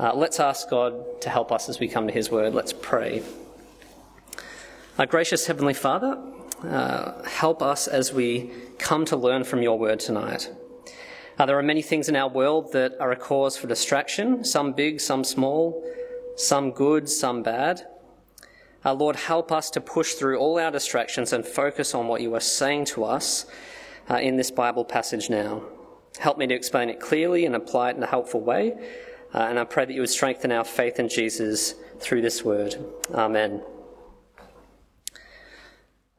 Uh, let's ask God to help us as we come to His Word. Let's pray. Our gracious Heavenly Father, uh, help us as we come to learn from your Word tonight. Uh, there are many things in our world that are a cause for distraction, some big, some small, some good, some bad. Uh, Lord, help us to push through all our distractions and focus on what you are saying to us uh, in this Bible passage now. Help me to explain it clearly and apply it in a helpful way. Uh, and I pray that you would strengthen our faith in Jesus through this word. Amen.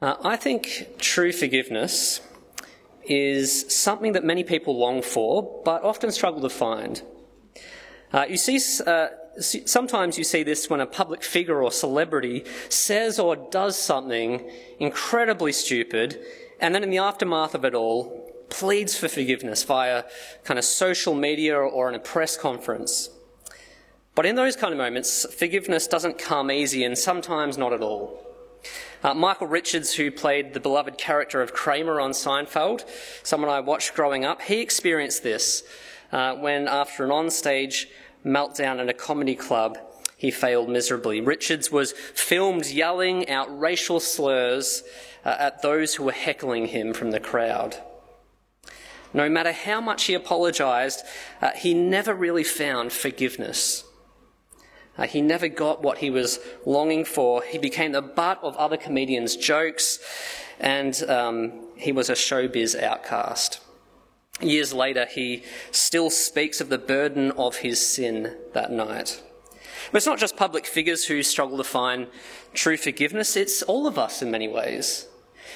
Uh, I think true forgiveness is something that many people long for, but often struggle to find. Uh, you see, uh, sometimes you see this when a public figure or celebrity says or does something incredibly stupid, and then in the aftermath of it all, pleads for forgiveness via kind of social media or in a press conference. But in those kind of moments, forgiveness doesn't come easy and sometimes not at all. Uh, Michael Richards, who played the beloved character of Kramer on Seinfeld, someone I watched growing up, he experienced this uh, when, after an onstage meltdown in a comedy club, he failed miserably. Richards was filmed yelling out racial slurs uh, at those who were heckling him from the crowd. No matter how much he apologized, uh, he never really found forgiveness. Uh, he never got what he was longing for. He became the butt of other comedians' jokes, and um, he was a showbiz outcast. Years later, he still speaks of the burden of his sin that night. But it's not just public figures who struggle to find true forgiveness, it's all of us in many ways.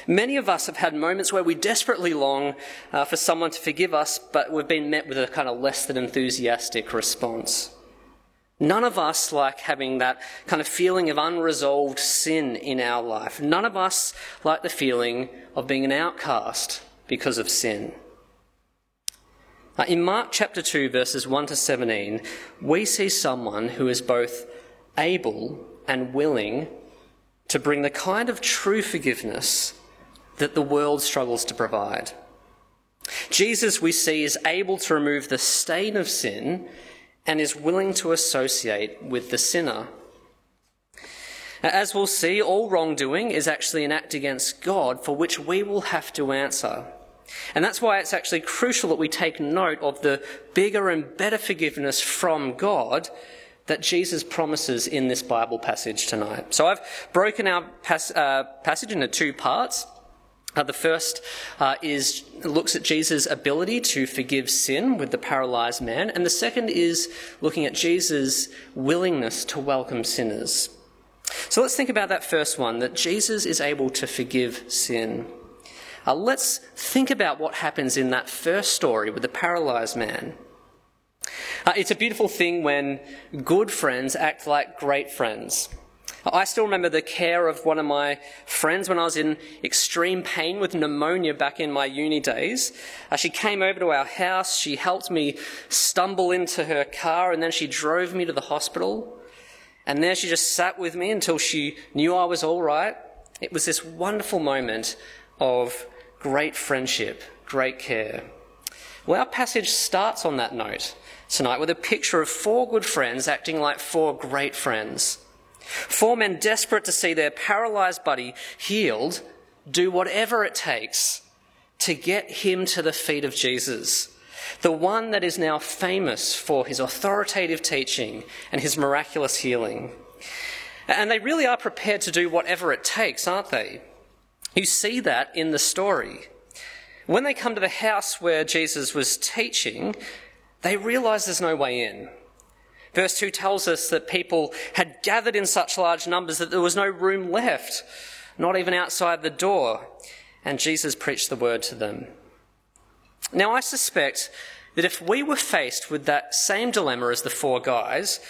Many of us have had moments where we desperately long uh, for someone to forgive us, but we've been met with a kind of less than enthusiastic response. None of us like having that kind of feeling of unresolved sin in our life. None of us like the feeling of being an outcast because of sin. Uh, in Mark chapter 2, verses 1 to 17, we see someone who is both able and willing to bring the kind of true forgiveness that the world struggles to provide. Jesus, we see, is able to remove the stain of sin and is willing to associate with the sinner. As we'll see, all wrongdoing is actually an act against God for which we will have to answer. And that's why it's actually crucial that we take note of the bigger and better forgiveness from God that Jesus promises in this Bible passage tonight. So I've broken our pas- uh, passage into two parts. Uh, the first uh, is looks at Jesus' ability to forgive sin with the paralyzed man, and the second is looking at Jesus' willingness to welcome sinners. So let's think about that first one that Jesus is able to forgive sin. Uh, let's think about what happens in that first story with the paralyzed man. Uh, it's a beautiful thing when good friends act like great friends. I still remember the care of one of my friends when I was in extreme pain with pneumonia back in my uni days. Uh, she came over to our house, she helped me stumble into her car, and then she drove me to the hospital. And there she just sat with me until she knew I was all right. It was this wonderful moment of great friendship, great care. Well, our passage starts on that note tonight with a picture of four good friends acting like four great friends. Four men desperate to see their paralyzed buddy healed do whatever it takes to get him to the feet of Jesus, the one that is now famous for his authoritative teaching and his miraculous healing. And they really are prepared to do whatever it takes, aren't they? You see that in the story. When they come to the house where Jesus was teaching, they realize there's no way in. Verse 2 tells us that people had gathered in such large numbers that there was no room left, not even outside the door, and Jesus preached the word to them. Now, I suspect that if we were faced with that same dilemma as the four guys,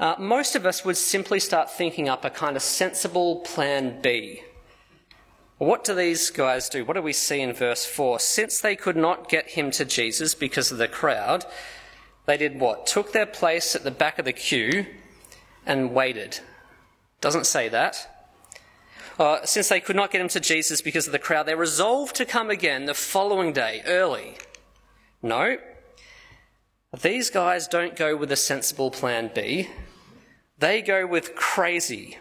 uh, most of us would simply start thinking up a kind of sensible plan B. What do these guys do? What do we see in verse 4? Since they could not get him to Jesus because of the crowd, they did what? Took their place at the back of the queue and waited. Doesn't say that. Uh, since they could not get him to Jesus because of the crowd, they resolved to come again the following day, early. No. These guys don't go with a sensible plan B, they go with crazy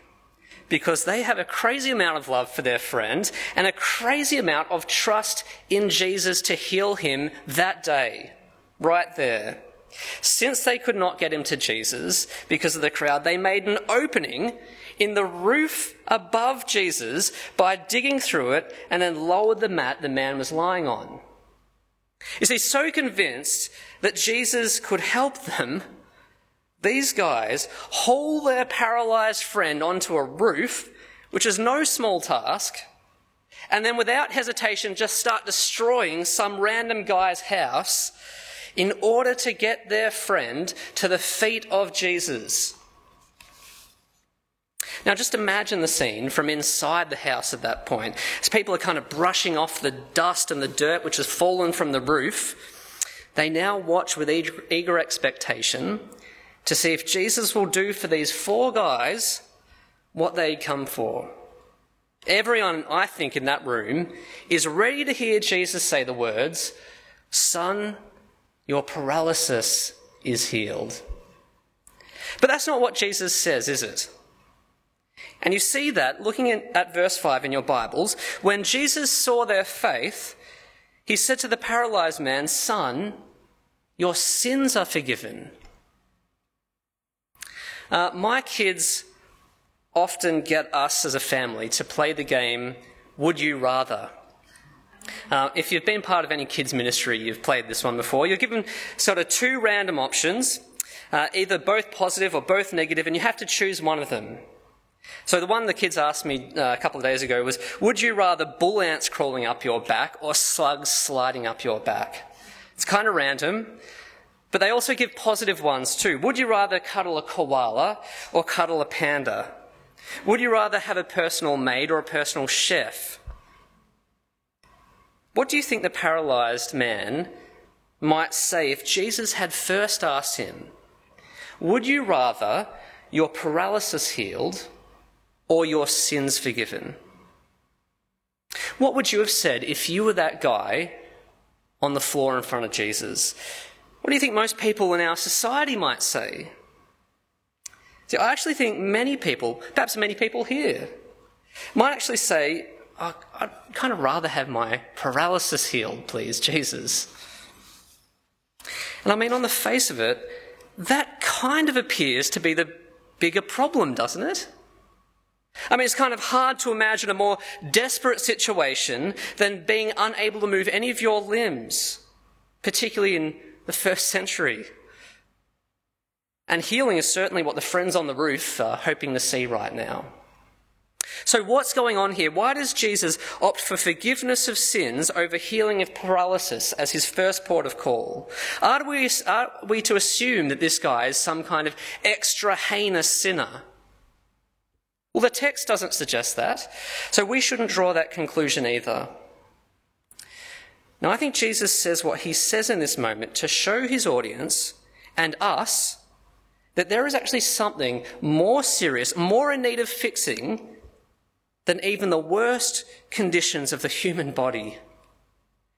because they have a crazy amount of love for their friend and a crazy amount of trust in Jesus to heal him that day, right there. Since they could not get him to Jesus because of the crowd, they made an opening in the roof above Jesus by digging through it and then lowered the mat the man was lying on. You see, so convinced that Jesus could help them, these guys haul their paralyzed friend onto a roof, which is no small task, and then without hesitation just start destroying some random guy's house in order to get their friend to the feet of Jesus. Now, just imagine the scene from inside the house at that point. As people are kind of brushing off the dust and the dirt which has fallen from the roof, they now watch with eager expectation to see if Jesus will do for these four guys what they'd come for. Everyone, I think, in that room is ready to hear Jesus say the words, Son, your paralysis is healed. But that's not what Jesus says, is it? And you see that looking at verse 5 in your Bibles. When Jesus saw their faith, he said to the paralyzed man, Son, your sins are forgiven. Uh, my kids often get us as a family to play the game, Would You Rather? Uh, if you've been part of any kids' ministry, you've played this one before. You're given sort of two random options, uh, either both positive or both negative, and you have to choose one of them. So the one the kids asked me uh, a couple of days ago was, would you rather bull ants crawling up your back or slugs sliding up your back? It's kind of random, but they also give positive ones too. Would you rather cuddle a koala or cuddle a panda? Would you rather have a personal maid or a personal chef? What do you think the paralyzed man might say if Jesus had first asked him, Would you rather your paralysis healed or your sins forgiven? What would you have said if you were that guy on the floor in front of Jesus? What do you think most people in our society might say? See, I actually think many people, perhaps many people here, might actually say, I'd kind of rather have my paralysis healed, please, Jesus. And I mean, on the face of it, that kind of appears to be the bigger problem, doesn't it? I mean, it's kind of hard to imagine a more desperate situation than being unable to move any of your limbs, particularly in the first century. And healing is certainly what the friends on the roof are hoping to see right now. So, what's going on here? Why does Jesus opt for forgiveness of sins over healing of paralysis as his first port of call? Are we, are we to assume that this guy is some kind of extra heinous sinner? Well, the text doesn't suggest that, so we shouldn't draw that conclusion either. Now, I think Jesus says what he says in this moment to show his audience and us that there is actually something more serious, more in need of fixing than even the worst conditions of the human body.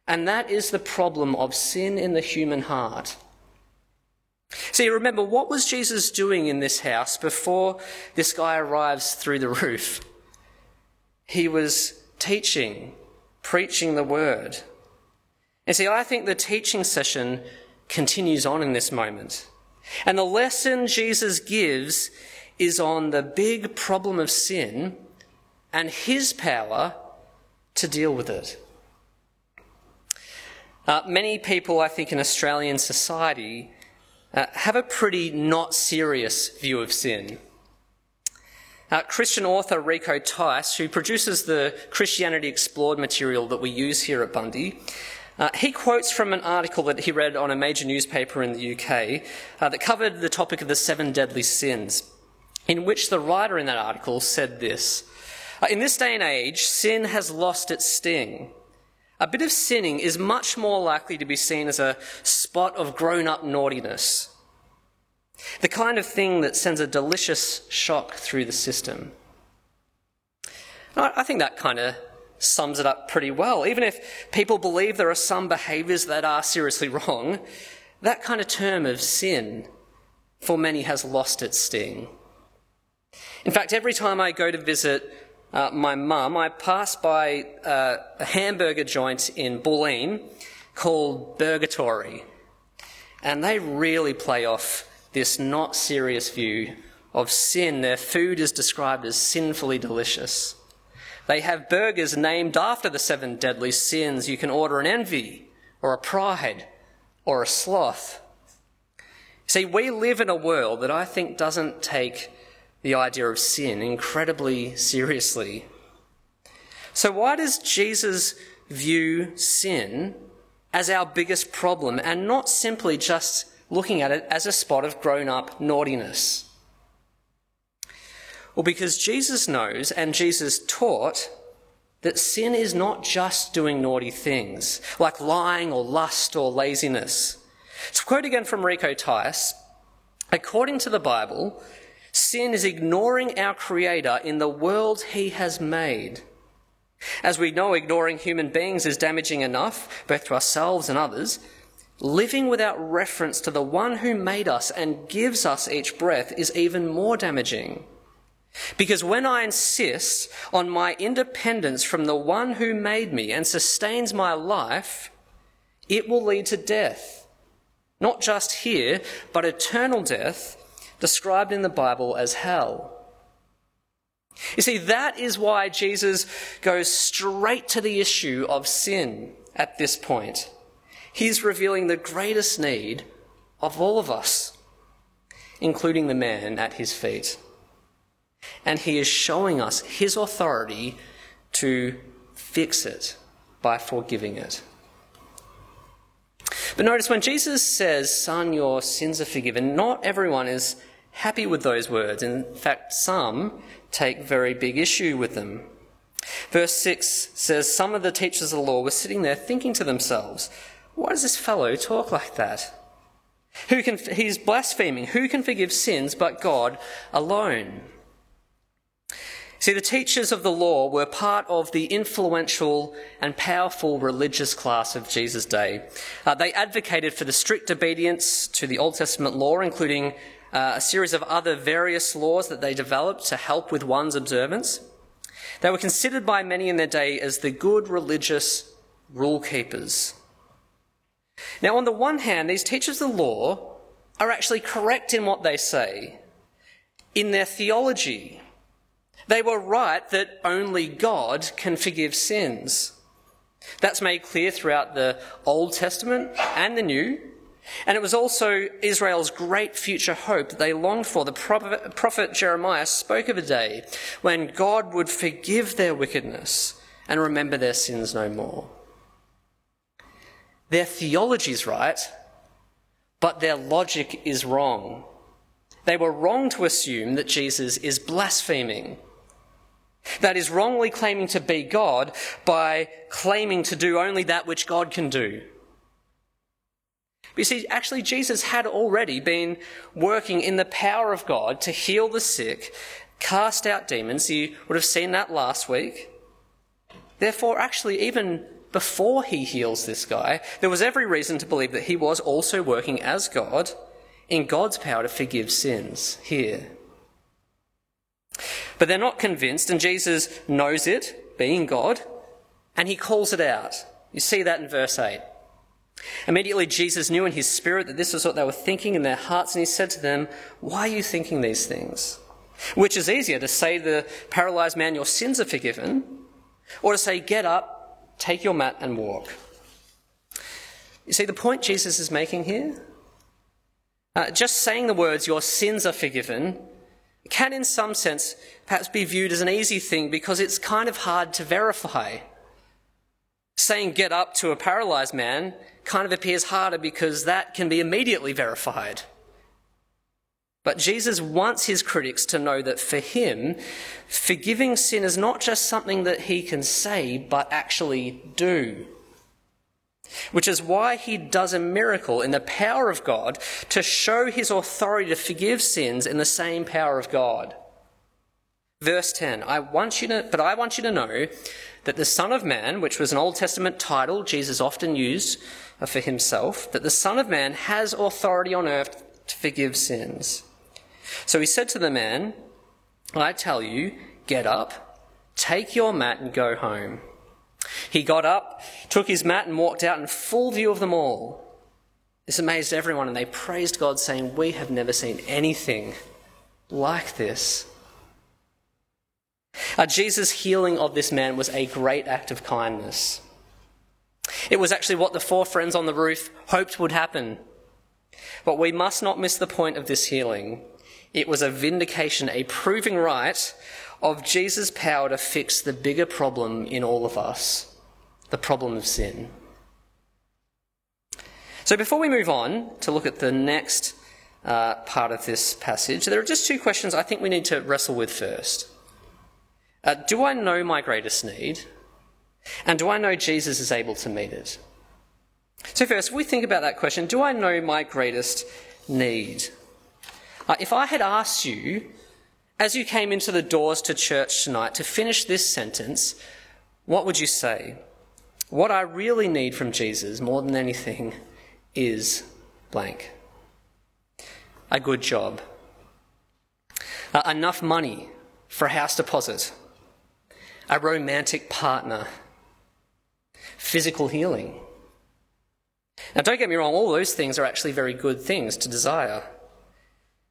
And that is the problem of sin in the human heart. See, remember, what was Jesus doing in this house before this guy arrives through the roof? He was teaching, preaching the word. And see, I think the teaching session continues on in this moment. And the lesson Jesus gives is on the big problem of sin and his power to deal with it. Uh, many people, I think, in Australian society uh, have a pretty not serious view of sin. Uh, Christian author Rico Tice, who produces the Christianity Explored material that we use here at Bundy, uh, he quotes from an article that he read on a major newspaper in the UK uh, that covered the topic of the seven deadly sins, in which the writer in that article said this Uh, in this day and age, sin has lost its sting. A bit of sinning is much more likely to be seen as a spot of grown up naughtiness, the kind of thing that sends a delicious shock through the system. I think that kind of sums it up pretty well. Even if people believe there are some behaviours that are seriously wrong, that kind of term of sin for many has lost its sting. In fact, every time I go to visit uh, my mum, I pass by uh, a hamburger joint in Bulleen called Burgertory. And they really play off this not serious view of sin. Their food is described as sinfully delicious. They have burgers named after the seven deadly sins. You can order an envy, or a pride, or a sloth. See, we live in a world that I think doesn't take the idea of sin incredibly seriously. So, why does Jesus view sin as our biggest problem and not simply just looking at it as a spot of grown up naughtiness? Well, because Jesus knows and Jesus taught that sin is not just doing naughty things, like lying or lust or laziness. To quote again from Rico Tice, according to the Bible, sin is ignoring our Creator in the world He has made. As we know, ignoring human beings is damaging enough, both to ourselves and others. Living without reference to the one who made us and gives us each breath is even more damaging. Because when I insist on my independence from the one who made me and sustains my life, it will lead to death. Not just here, but eternal death, described in the Bible as hell. You see, that is why Jesus goes straight to the issue of sin at this point. He's revealing the greatest need of all of us, including the man at his feet and he is showing us his authority to fix it by forgiving it. But notice when Jesus says, Son, your sins are forgiven, not everyone is happy with those words. In fact, some take very big issue with them. Verse 6 says, Some of the teachers of the law were sitting there thinking to themselves, Why does this fellow talk like that? Who can, he's blaspheming. Who can forgive sins but God alone? See, the teachers of the law were part of the influential and powerful religious class of Jesus' day. Uh, they advocated for the strict obedience to the Old Testament law, including uh, a series of other various laws that they developed to help with one's observance. They were considered by many in their day as the good religious rule keepers. Now, on the one hand, these teachers of the law are actually correct in what they say, in their theology they were right that only God can forgive sins. That's made clear throughout the Old Testament and the New. And it was also Israel's great future hope that they longed for. The prophet Jeremiah spoke of a day when God would forgive their wickedness and remember their sins no more. Their theology is right, but their logic is wrong. They were wrong to assume that Jesus is blaspheming that is wrongly claiming to be God by claiming to do only that which God can do. But you see, actually, Jesus had already been working in the power of God to heal the sick, cast out demons. You would have seen that last week. Therefore, actually, even before he heals this guy, there was every reason to believe that he was also working as God in God's power to forgive sins here. But they're not convinced, and Jesus knows it, being God, and he calls it out. You see that in verse 8. Immediately, Jesus knew in his spirit that this was what they were thinking in their hearts, and he said to them, Why are you thinking these things? Which is easier, to say to the paralyzed man, Your sins are forgiven, or to say, Get up, take your mat, and walk? You see the point Jesus is making here? Uh, just saying the words, Your sins are forgiven, can, in some sense, perhaps be viewed as an easy thing because it's kind of hard to verify. Saying get up to a paralyzed man kind of appears harder because that can be immediately verified. But Jesus wants his critics to know that for him, forgiving sin is not just something that he can say, but actually do which is why he does a miracle in the power of God to show his authority to forgive sins in the same power of God. Verse 10 I want you to, but I want you to know that the Son of Man, which was an Old Testament title Jesus often used for himself, that the Son of Man has authority on earth to forgive sins. So he said to the man, I tell you, get up, take your mat, and go home. He got up, took his mat, and walked out in full view of them all. This amazed everyone, and they praised God, saying, We have never seen anything like this. Uh, Jesus' healing of this man was a great act of kindness. It was actually what the four friends on the roof hoped would happen. But we must not miss the point of this healing. It was a vindication, a proving right of Jesus' power to fix the bigger problem in all of us the problem of sin. So, before we move on to look at the next uh, part of this passage, there are just two questions I think we need to wrestle with first. Uh, do I know my greatest need? And do I know Jesus is able to meet it? So, first, we think about that question, do I know my greatest need? Uh, if I had asked you, as you came into the doors to church tonight, to finish this sentence, what would you say? What I really need from Jesus more than anything is blank. A good job. Uh, enough money for a house deposit. A romantic partner. Physical healing. Now, don't get me wrong, all those things are actually very good things to desire.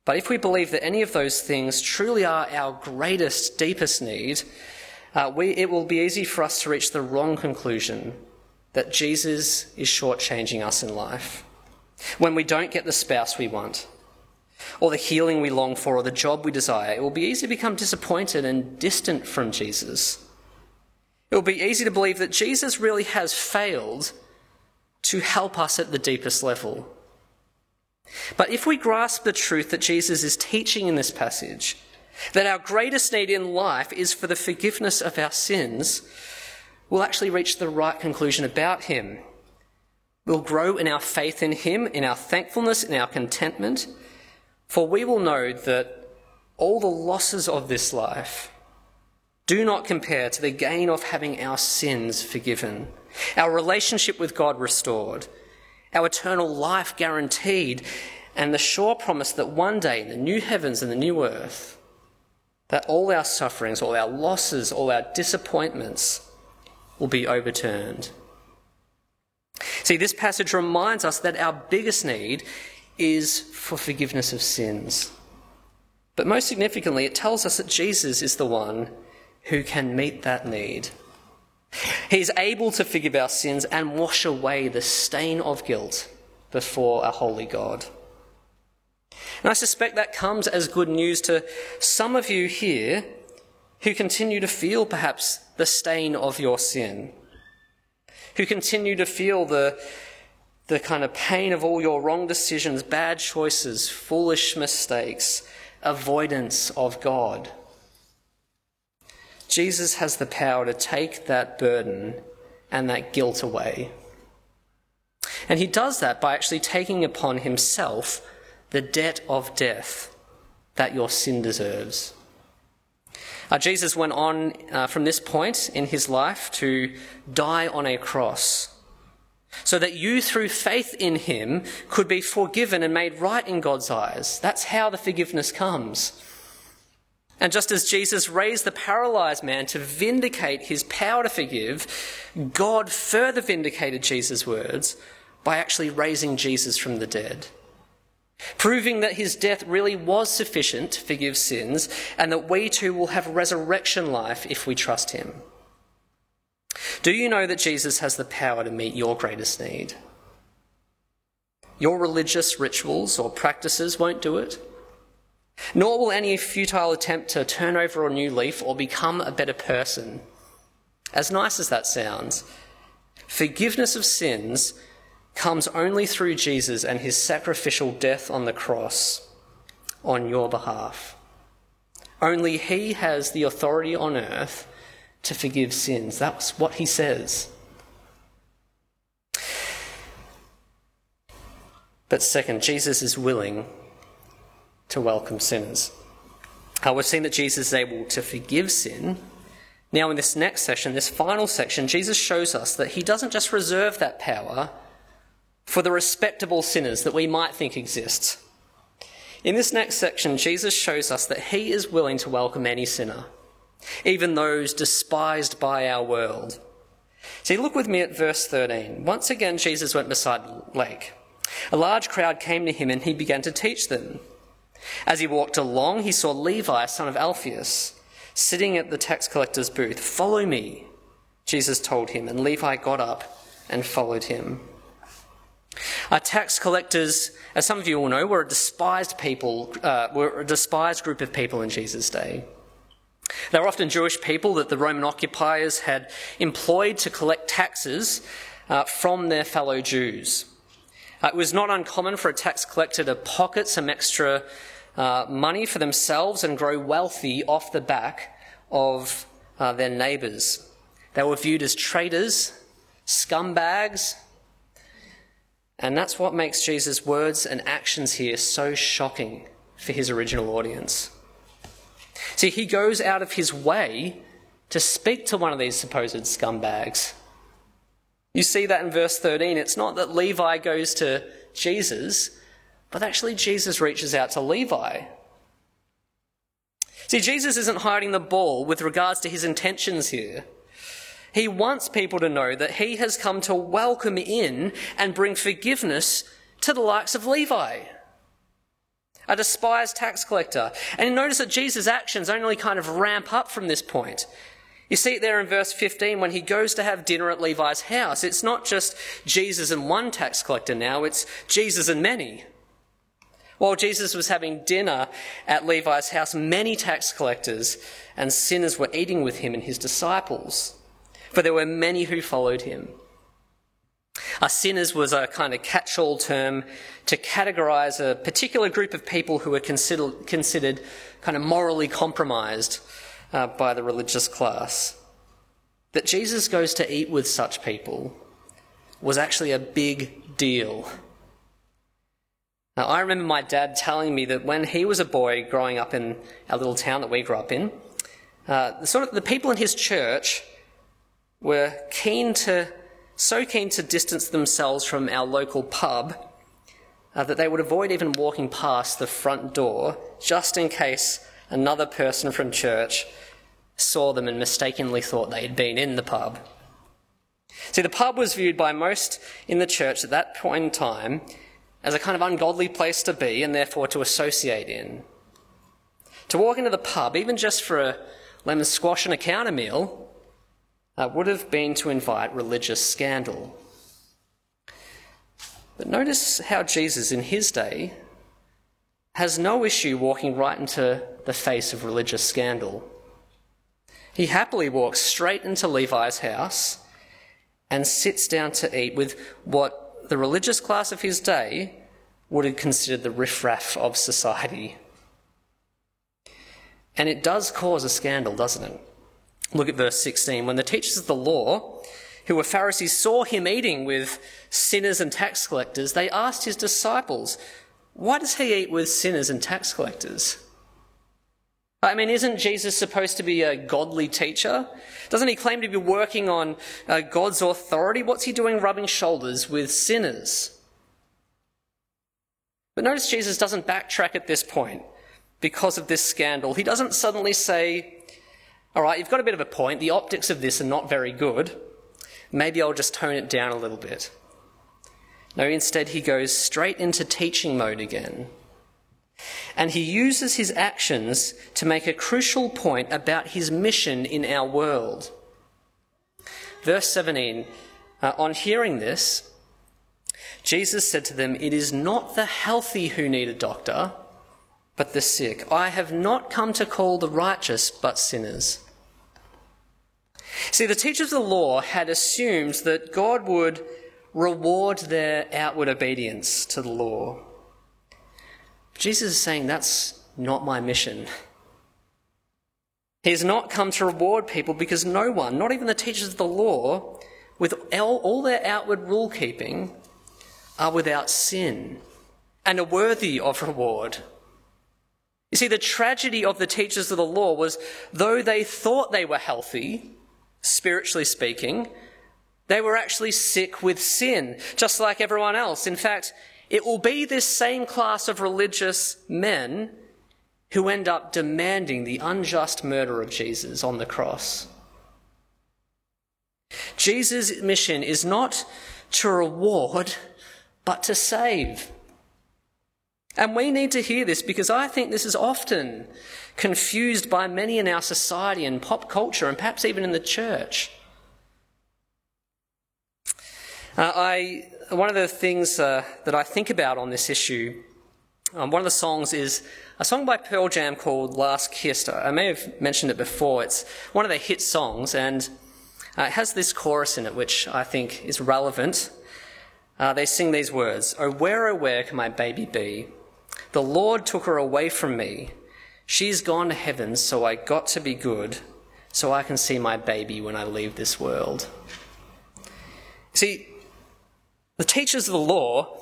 But if we believe that any of those things truly are our greatest, deepest need, uh, we, it will be easy for us to reach the wrong conclusion that Jesus is shortchanging us in life. When we don't get the spouse we want, or the healing we long for, or the job we desire, it will be easy to become disappointed and distant from Jesus. It will be easy to believe that Jesus really has failed to help us at the deepest level. But if we grasp the truth that Jesus is teaching in this passage, that our greatest need in life is for the forgiveness of our sins, we'll actually reach the right conclusion about Him. We'll grow in our faith in Him, in our thankfulness, in our contentment, for we will know that all the losses of this life do not compare to the gain of having our sins forgiven, our relationship with God restored, our eternal life guaranteed, and the sure promise that one day in the new heavens and the new earth, that all our sufferings, all our losses, all our disappointments will be overturned. See, this passage reminds us that our biggest need is for forgiveness of sins. But most significantly, it tells us that Jesus is the one who can meet that need. He is able to forgive our sins and wash away the stain of guilt before a holy God. And I suspect that comes as good news to some of you here who continue to feel perhaps the stain of your sin, who continue to feel the, the kind of pain of all your wrong decisions, bad choices, foolish mistakes, avoidance of God. Jesus has the power to take that burden and that guilt away. And he does that by actually taking upon himself the debt of death that your sin deserves. Uh, Jesus went on uh, from this point in his life to die on a cross so that you, through faith in him, could be forgiven and made right in God's eyes. That's how the forgiveness comes. And just as Jesus raised the paralyzed man to vindicate his power to forgive, God further vindicated Jesus' words by actually raising Jesus from the dead, proving that his death really was sufficient to forgive sins and that we too will have resurrection life if we trust him. Do you know that Jesus has the power to meet your greatest need? Your religious rituals or practices won't do it. Nor will any futile attempt to turn over a new leaf or become a better person. As nice as that sounds, forgiveness of sins comes only through Jesus and his sacrificial death on the cross on your behalf. Only he has the authority on earth to forgive sins. That's what he says. But second, Jesus is willing to welcome sinners. Uh, we've seen that Jesus is able to forgive sin. Now, in this next section, this final section, Jesus shows us that he doesn't just reserve that power for the respectable sinners that we might think exist. In this next section, Jesus shows us that he is willing to welcome any sinner, even those despised by our world. See, look with me at verse 13. Once again, Jesus went beside the lake. A large crowd came to him and he began to teach them. As he walked along, he saw Levi, son of Alphaeus, sitting at the tax collector's booth. Follow me, Jesus told him, and Levi got up and followed him. Our tax collectors, as some of you will know, were a despised people, uh, were a despised group of people in Jesus' day. They were often Jewish people that the Roman occupiers had employed to collect taxes uh, from their fellow Jews. Uh, it was not uncommon for a tax collector to pocket some extra uh, money for themselves and grow wealthy off the back of uh, their neighbours. They were viewed as traitors, scumbags, and that's what makes Jesus' words and actions here so shocking for his original audience. See, he goes out of his way to speak to one of these supposed scumbags. You see that in verse 13. It's not that Levi goes to Jesus, but actually Jesus reaches out to Levi. See, Jesus isn't hiding the ball with regards to his intentions here. He wants people to know that he has come to welcome in and bring forgiveness to the likes of Levi, a despised tax collector. And notice that Jesus' actions only kind of ramp up from this point. You see it there in verse 15 when he goes to have dinner at Levi's house. It's not just Jesus and one tax collector now, it's Jesus and many. While Jesus was having dinner at Levi's house, many tax collectors and sinners were eating with him and his disciples for there were many who followed him. A sinners was a kind of catch all term to categorize a particular group of people who were considered, considered kind of morally compromised uh, by the religious class. That Jesus goes to eat with such people was actually a big deal. Now, I remember my dad telling me that when he was a boy growing up in our little town that we grew up in, uh, the sort of the people in his church were keen to, so keen to distance themselves from our local pub uh, that they would avoid even walking past the front door just in case another person from church saw them and mistakenly thought they had been in the pub. See, the pub was viewed by most in the church at that point in time as a kind of ungodly place to be and therefore to associate in. To walk into the pub, even just for a lemon squash and a counter meal, uh, would have been to invite religious scandal. But notice how Jesus, in his day, has no issue walking right into the face of religious scandal. He happily walks straight into Levi's house and sits down to eat with what the religious class of his day would have considered the riffraff of society. And it does cause a scandal, doesn't it? Look at verse 16. When the teachers of the law, who were Pharisees, saw him eating with sinners and tax collectors, they asked his disciples, Why does he eat with sinners and tax collectors? I mean, isn't Jesus supposed to be a godly teacher? Doesn't he claim to be working on uh, God's authority? What's he doing rubbing shoulders with sinners? But notice Jesus doesn't backtrack at this point because of this scandal. He doesn't suddenly say, all right, you've got a bit of a point. The optics of this are not very good. Maybe I'll just tone it down a little bit. No, instead, he goes straight into teaching mode again. And he uses his actions to make a crucial point about his mission in our world. Verse 17 uh, On hearing this, Jesus said to them, It is not the healthy who need a doctor, but the sick. I have not come to call the righteous, but sinners. See, the teachers of the law had assumed that God would reward their outward obedience to the law. Jesus is saying that's not my mission. He has not come to reward people because no one, not even the teachers of the law, with all their outward rule keeping, are without sin and are worthy of reward. You see, the tragedy of the teachers of the law was though they thought they were healthy, spiritually speaking, they were actually sick with sin, just like everyone else. In fact, it will be this same class of religious men who end up demanding the unjust murder of Jesus on the cross. Jesus' mission is not to reward, but to save. And we need to hear this because I think this is often confused by many in our society and pop culture and perhaps even in the church. Uh, I, one of the things uh, that I think about on this issue, um, one of the songs is a song by Pearl Jam called Last Kiss. I may have mentioned it before. It's one of their hit songs and uh, it has this chorus in it which I think is relevant. Uh, they sing these words Oh, where, oh, where can my baby be? The Lord took her away from me. She's gone to heaven, so I got to be good, so I can see my baby when I leave this world. See, the teachers of the law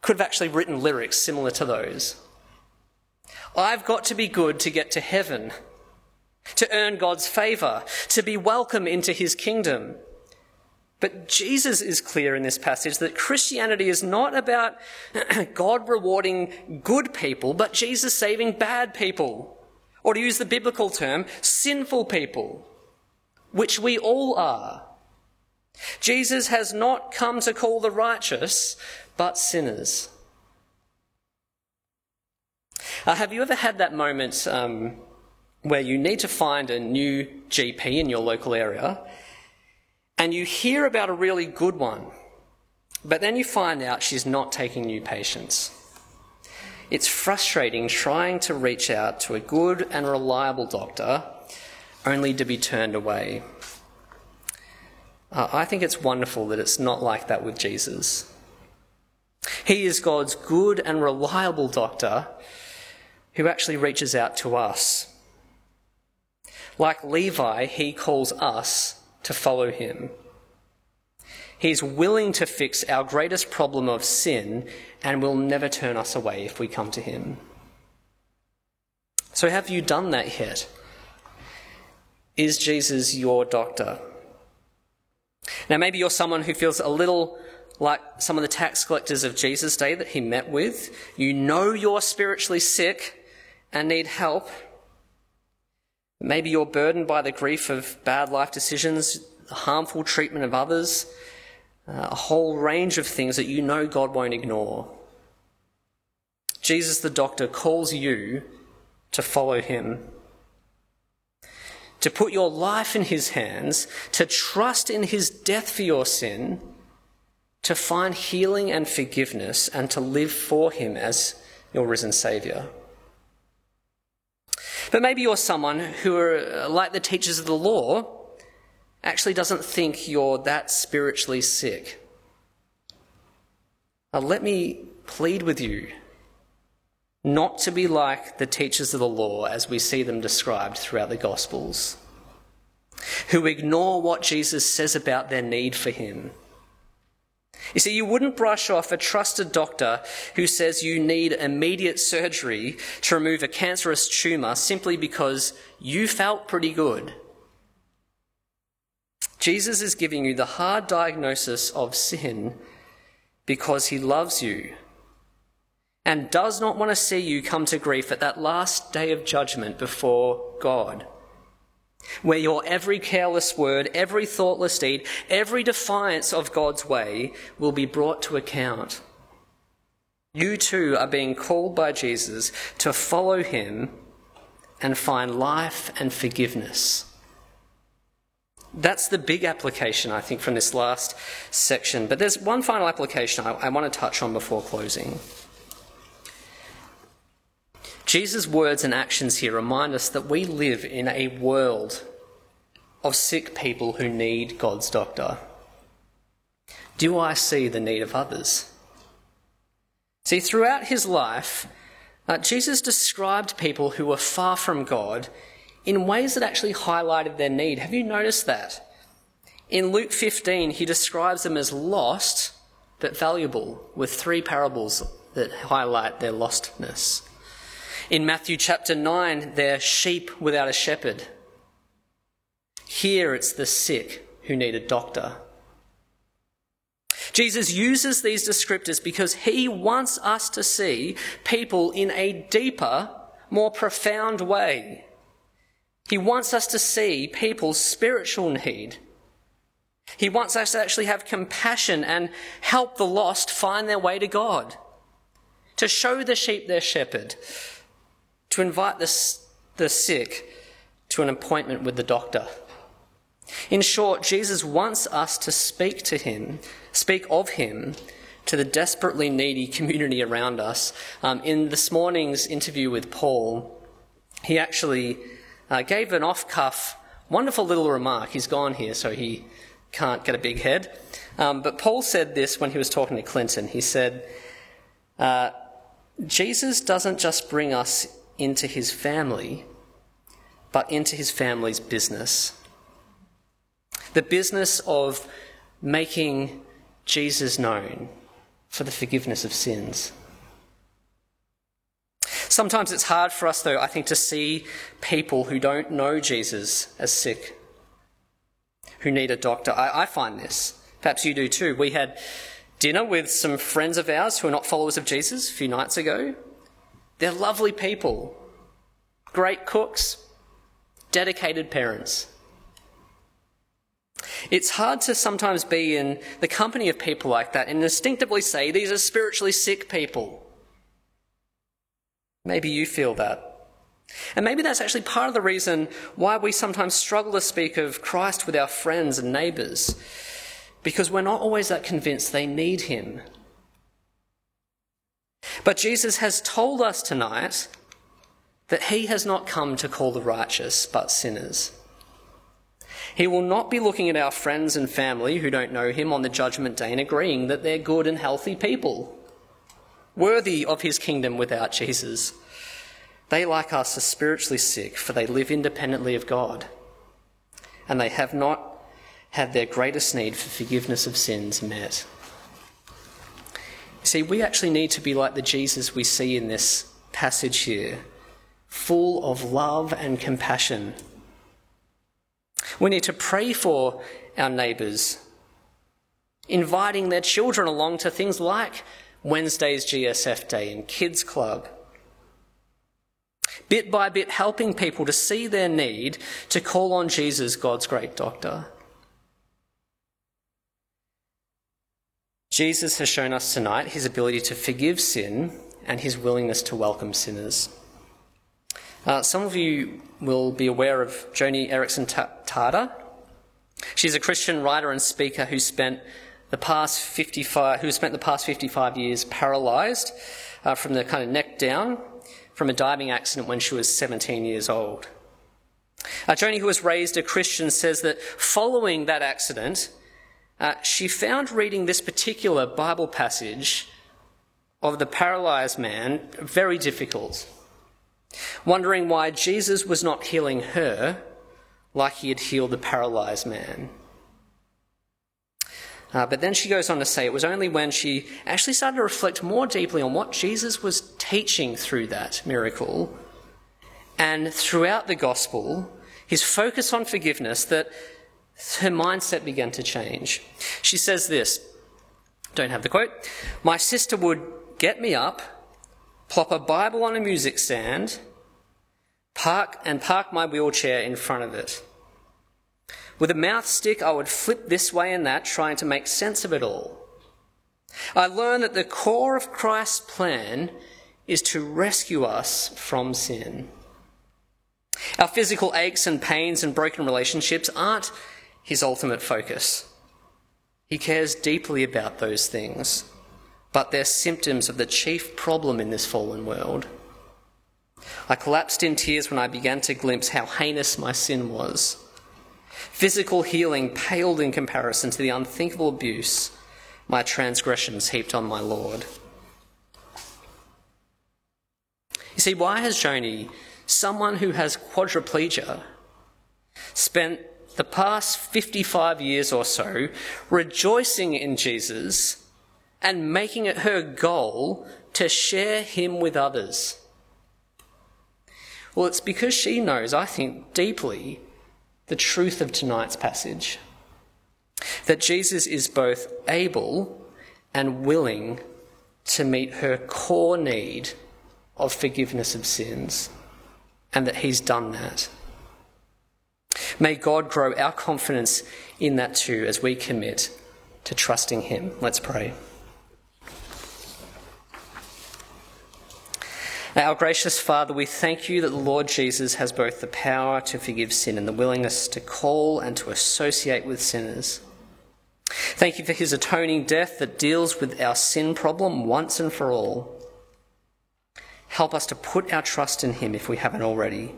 could have actually written lyrics similar to those. I've got to be good to get to heaven, to earn God's favour, to be welcome into his kingdom. But Jesus is clear in this passage that Christianity is not about God rewarding good people, but Jesus saving bad people. Or to use the biblical term, sinful people, which we all are. Jesus has not come to call the righteous, but sinners. Uh, have you ever had that moment um, where you need to find a new GP in your local area and you hear about a really good one, but then you find out she's not taking new patients. It's frustrating trying to reach out to a good and reliable doctor only to be turned away. Uh, I think it's wonderful that it's not like that with Jesus. He is God's good and reliable doctor who actually reaches out to us. Like Levi, he calls us to follow him. He's willing to fix our greatest problem of sin and will never turn us away if we come to him. So, have you done that yet? Is Jesus your doctor? Now, maybe you're someone who feels a little like some of the tax collectors of Jesus' day that he met with. You know you're spiritually sick and need help, Maybe you're burdened by the grief of bad life decisions, harmful treatment of others, uh, a whole range of things that you know God won't ignore. Jesus the doctor calls you to follow him, to put your life in his hands, to trust in his death for your sin, to find healing and forgiveness, and to live for him as your risen Saviour. But maybe you're someone who are uh, like the teachers of the law, actually doesn't think you're that spiritually sick. Now, let me plead with you not to be like the teachers of the law as we see them described throughout the Gospels, who ignore what Jesus says about their need for him you see, you wouldn't brush off a trusted doctor who says you need immediate surgery to remove a cancerous tumour simply because you felt pretty good. Jesus is giving you the hard diagnosis of sin because he loves you and does not want to see you come to grief at that last day of judgment before God where your every careless word, every thoughtless deed, every defiance of God's way will be brought to account. You too are being called by Jesus to follow him and find life and forgiveness. That's the big application, I think, from this last section. But there's one final application I, I want to touch on before closing. Jesus' words and actions here remind us that we live in a world of sick people who need God's doctor. Do I see the need of others? See, throughout his life, uh, Jesus described people who were far from God in ways that actually highlighted their need. Have you noticed that? In Luke 15, he describes them as lost but valuable, with three parables that highlight their lostness. In Matthew chapter 9, they're sheep without a shepherd. Here it's the sick who need a doctor. Jesus uses these descriptors because he wants us to see people in a deeper, more profound way. He wants us to see people's spiritual need. He wants us to actually have compassion and help the lost find their way to God, to show the sheep their shepherd, to invite the, the sick to an appointment with the doctor. In short, Jesus wants us to speak to him, speak of him to the desperately needy community around us. Um, in this morning's interview with Paul, he actually uh, gave an off cuff, wonderful little remark. He's gone here, so he can't get a big head. Um, but Paul said this when he was talking to Clinton. He said, uh, Jesus doesn't just bring us into his family, but into his family's business. The business of making Jesus known for the forgiveness of sins. Sometimes it's hard for us, though, I think, to see people who don't know Jesus as sick, who need a doctor. I, I find this. Perhaps you do too. We had dinner with some friends of ours who are not followers of Jesus a few nights ago. They're lovely people, great cooks, dedicated parents. It's hard to sometimes be in the company of people like that and instinctively say these are spiritually sick people. Maybe you feel that. And maybe that's actually part of the reason why we sometimes struggle to speak of Christ with our friends and neighbours, because we're not always that convinced they need him. But Jesus has told us tonight that he has not come to call the righteous, but sinners. He will not be looking at our friends and family who don't know him on the judgment day and agreeing that they're good and healthy people worthy of his kingdom without Jesus. They, like us, are spiritually sick, for they live independently of God, and they have not had their greatest need for forgiveness of sins met. See, we actually need to be like the Jesus we see in this passage here, full of love and compassion. We need to pray for our neighbours, inviting their children along to things like Wednesday's GSF Day and Kids Club. Bit by bit, helping people to see their need to call on Jesus, God's great doctor. Jesus has shown us tonight his ability to forgive sin and his willingness to welcome sinners. Uh, some of you will be aware of Joni Eareckson Tada. She's a Christian writer and speaker who spent the past 55, who spent the past 55 years paralysed uh, from the kind of neck down from a diving accident when she was 17 years old. Uh, Joni, who was raised a Christian, says that following that accident, uh, she found reading this particular Bible passage of the paralysed man very difficult, wondering why Jesus was not healing her like he had healed the paralysed man. Uh, but then she goes on to say it was only when she actually started to reflect more deeply on what Jesus was teaching through that miracle and throughout the gospel, his focus on forgiveness, that her mindset began to change. She says this don't have the quote. My sister would get me up, plop a Bible on a music stand, park and park my wheelchair in front of it. With a mouth stick, I would flip this way and that, trying to make sense of it all. I learned that the core of Christ's plan is to rescue us from sin. Our physical aches and pains and broken relationships aren't his ultimate focus. He cares deeply about those things, but they're symptoms of the chief problem in this fallen world. I collapsed in tears when I began to glimpse how heinous my sin was. Physical healing paled in comparison to the unthinkable abuse my transgressions heaped on my Lord. You see, why has Joni, someone who has quadriplegia, spent the past 55 years or so rejoicing in Jesus and making it her goal to share him with others? Well, it's because she knows, I think, deeply the truth of tonight's passage that Jesus is both able and willing to meet her core need of forgiveness of sins, and that he's done that. May God grow our confidence in that too as we commit to trusting him. Let's pray. Our gracious Father, we thank you that the Lord Jesus has both the power to forgive sin and the willingness to call and to associate with sinners. Thank you for his atoning death that deals with our sin problem once and for all. Help us to put our trust in him if we haven't already.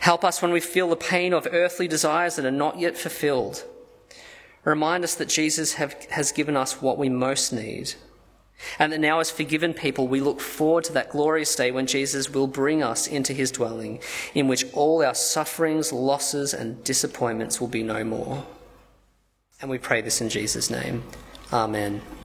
Help us when we feel the pain of earthly desires that are not yet fulfilled. Remind us that Jesus have, has given us what we most need. And that now, as forgiven people, we look forward to that glorious day when Jesus will bring us into his dwelling, in which all our sufferings, losses, and disappointments will be no more. And we pray this in Jesus' name. Amen.